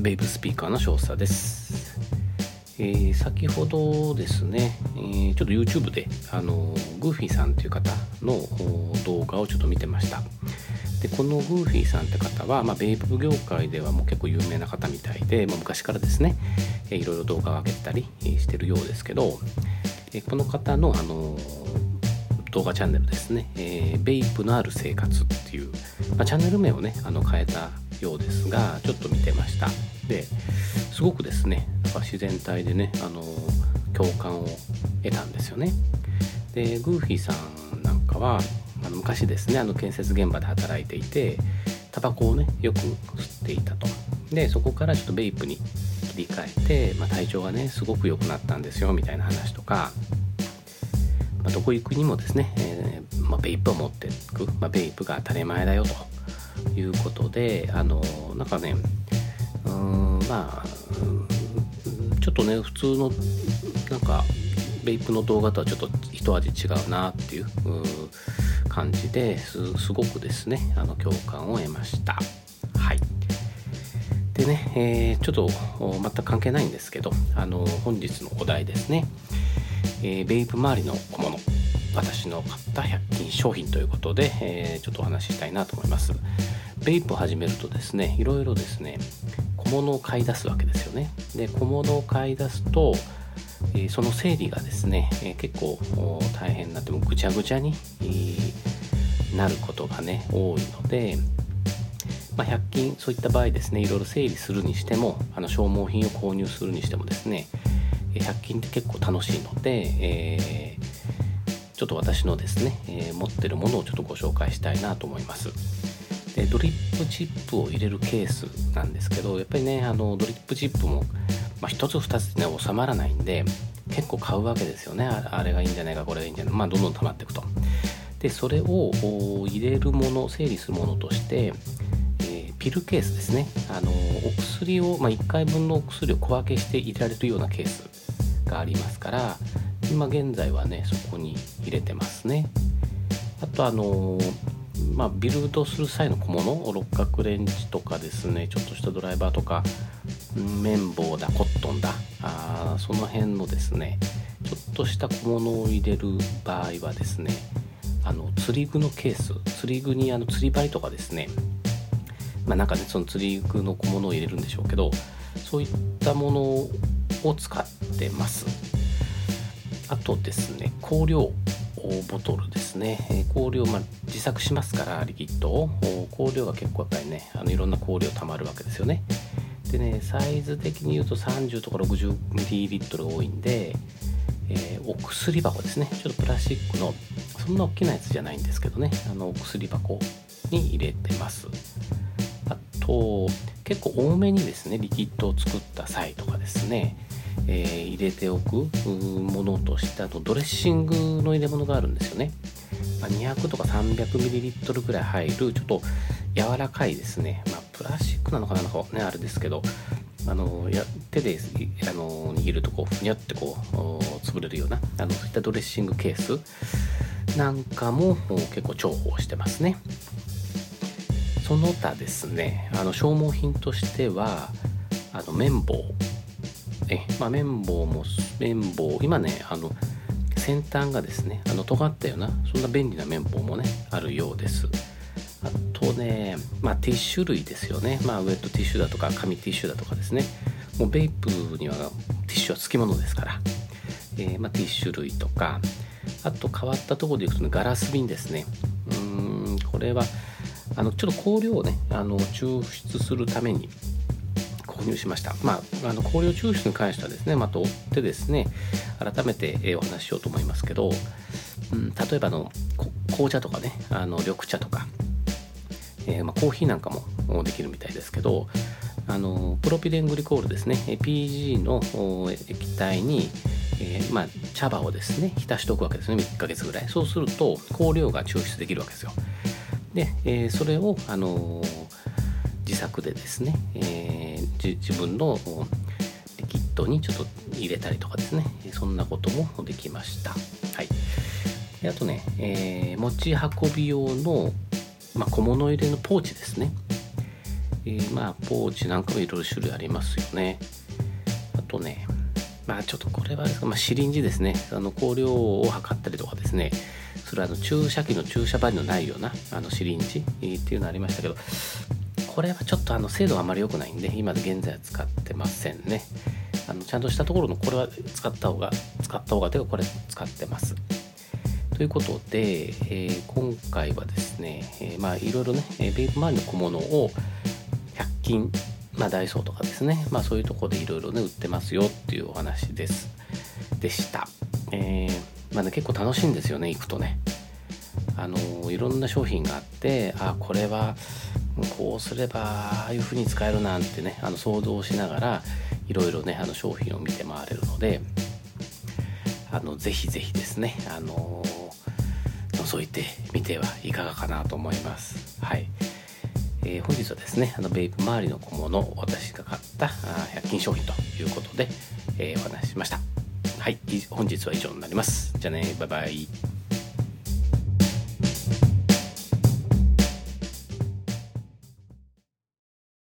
ベイブスピーカーの少佐です、えー、先ほどですね、えー、ちょっと YouTube であのグーフィーさんという方の動画をちょっと見てました。でこのグーフィーさんって方は、まあ、ベイブ業界ではもう結構有名な方みたいで、まあ、昔からですね、えー、いろいろ動画を上げたりしてるようですけど、えー、この方のあの動画チャンネルですね、えー、ベイプのある生活っていう、まあ、チャンネル名をねあの変えたようですがちょっと見てました。ですごくですねなんか自然体でねあの共感を得たんですよね。でグーフィーさんなんかはあの昔ですねあの建設現場で働いていてタバコをねよく吸っていたと。でそこからちょっとベイプに切り替えて、まあ、体調がねすごく良くなったんですよみたいな話とか、まあ、どこ行くにもですね、えー、まあ、ベイプを持っていく、まベイプが当たり前だよということであのなんかねまあちょっとね普通のなんかベイプの動画とはちょっと一味違うなっていう感じですごくですねあの共感を得ました。はい。でね、えー、ちょっと全く関係ないんですけどあの本日のお題ですね、えー、ベイプ周りの小物私の買った100均商品ということで、えー、ちょっとお話ししたいなと思います。ベイプを始めるとですねいろいろですね物を買い出すわけですよねで小物を買い出すと、え、その整理がですね、え、結構大変になってもぐちゃぐちゃに、なることがね多いのでまあ、100均そういった場合ですねいろいろ整理するにしてもあの消耗品を購入するにしてもですね100均って結構楽しいので、えー、ちょっと私のですね、えー、持ってるものをちょっとご紹介したいなと思います。でドリップチップを入れるケースなんですけどやっぱりねあのドリップチップも、まあ、1つ2つでね収まらないんで結構買うわけですよね。あれがいいんじゃないかこれがいいんじゃないかまあどんどん溜まっていくと。でそれを入れるもの整理するものとして、えー、ピルケースですね。あのお薬を、まあ、1回分のお薬を小分けして入れられるようなケースがありますから今現在はねそこに入れてますね。あとあのまあ、ビルドする際の小物を六角レンチとかですねちょっとしたドライバーとか綿棒だコットンだあその辺のですねちょっとした小物を入れる場合はですねあの釣り具のケース釣り具にあの釣り針とかですねまあなんかねその釣り具の小物を入れるんでしょうけどそういったものを使ってます。あとですね香料。ボトルですね。香料、まあ、自作しますからリキッドを。香料が結構やっぱりねあのいろんな香料たまるわけですよね。でねサイズ的に言うと30とか 60ml が多いんで、えー、お薬箱ですね。ちょっとプラスチックのそんな大きなやつじゃないんですけどね。あのお薬箱に入れてます。あと結構多めにですねリキッドを作った際とかですね。えー、入れておくものとしてあとドレッシングの入れ物があるんですよね、まあ、200とか 300ml ぐらい入るちょっと柔らかいですね、まあ、プラスチックなのかなのかねあれですけどあのや手であの握るとこうふにゃってこう潰れるようなあのそういったドレッシングケースなんかも結構重宝してますね。その他ですねあの消耗品としてはあの綿棒。えまあ、綿棒も綿棒今ねあの先端がですねあの尖ったようなそんな便利な綿棒もねあるようです。あとねまあティッシュ類ですよね。まあウェットティッシュだとか紙ティッシュだとかですね。もうベイプにはティッシュはつきものですから、えー、まあ、ティッシュ類とか。あと変わったところでいくと、ね、ガラス瓶ですね。うんこれはあのちょっと香料をねあの抽出するために購入しました。まあ、あの香料抽出に関してはですね、また追ってですね、改めて、お話ししようと思いますけど、うん、例えばの紅茶とかね、あの緑茶とか、えー、まあ、コーヒーなんかもできるみたいですけど、あのプロピレングリコールですね、PG の液体に、えー、まあ、茶葉をですね、浸しておくわけですね、1ヶ月ぐらい。そうすると、香料が抽出できるわけですよ。で、えー、それを、あの自作でですね、え、自分のキッドにちょっと入れたりとかですね。そんなこともできました。はい、であとね、えー、持ち運び用の、まあ、小物入れのポーチですね。えー、まあポーチなんかもいろいろ種類ありますよね。あとねまあちょっとこれは、まあ、シリンジですね。あの香料を測ったりとかですね。それはあの注射器の注射針のないようなあのシリンジっていうのありましたけど。これはちょっとあの精度があまり良くないんで今現在は使ってませんね。あのちゃんとしたところのこれは使った方が使った方がというかこれ使ってます。ということで、えー、今回はですね、えー、まあいろいろねベイプ周りの小物を100均まあ、ダイソーとかですね、まあ、そういうとこでいろいろね売ってますよっていうお話です。でした、えー、まあね、結構楽しいんですよね行くとね。あのいろんな商品があってあこれはこうすればああいう風に使えるなんてねあの想像しながらいろいろねあの商品を見て回れるのであのぜひぜひですねあの覗いてみてはいかがかなと思います。はい。えー、本日はですねあのベイプ周りの小物を私が買った100均商品ということで、えー、お話ししました。はい。本日は以上になります。じゃあねバイバイ。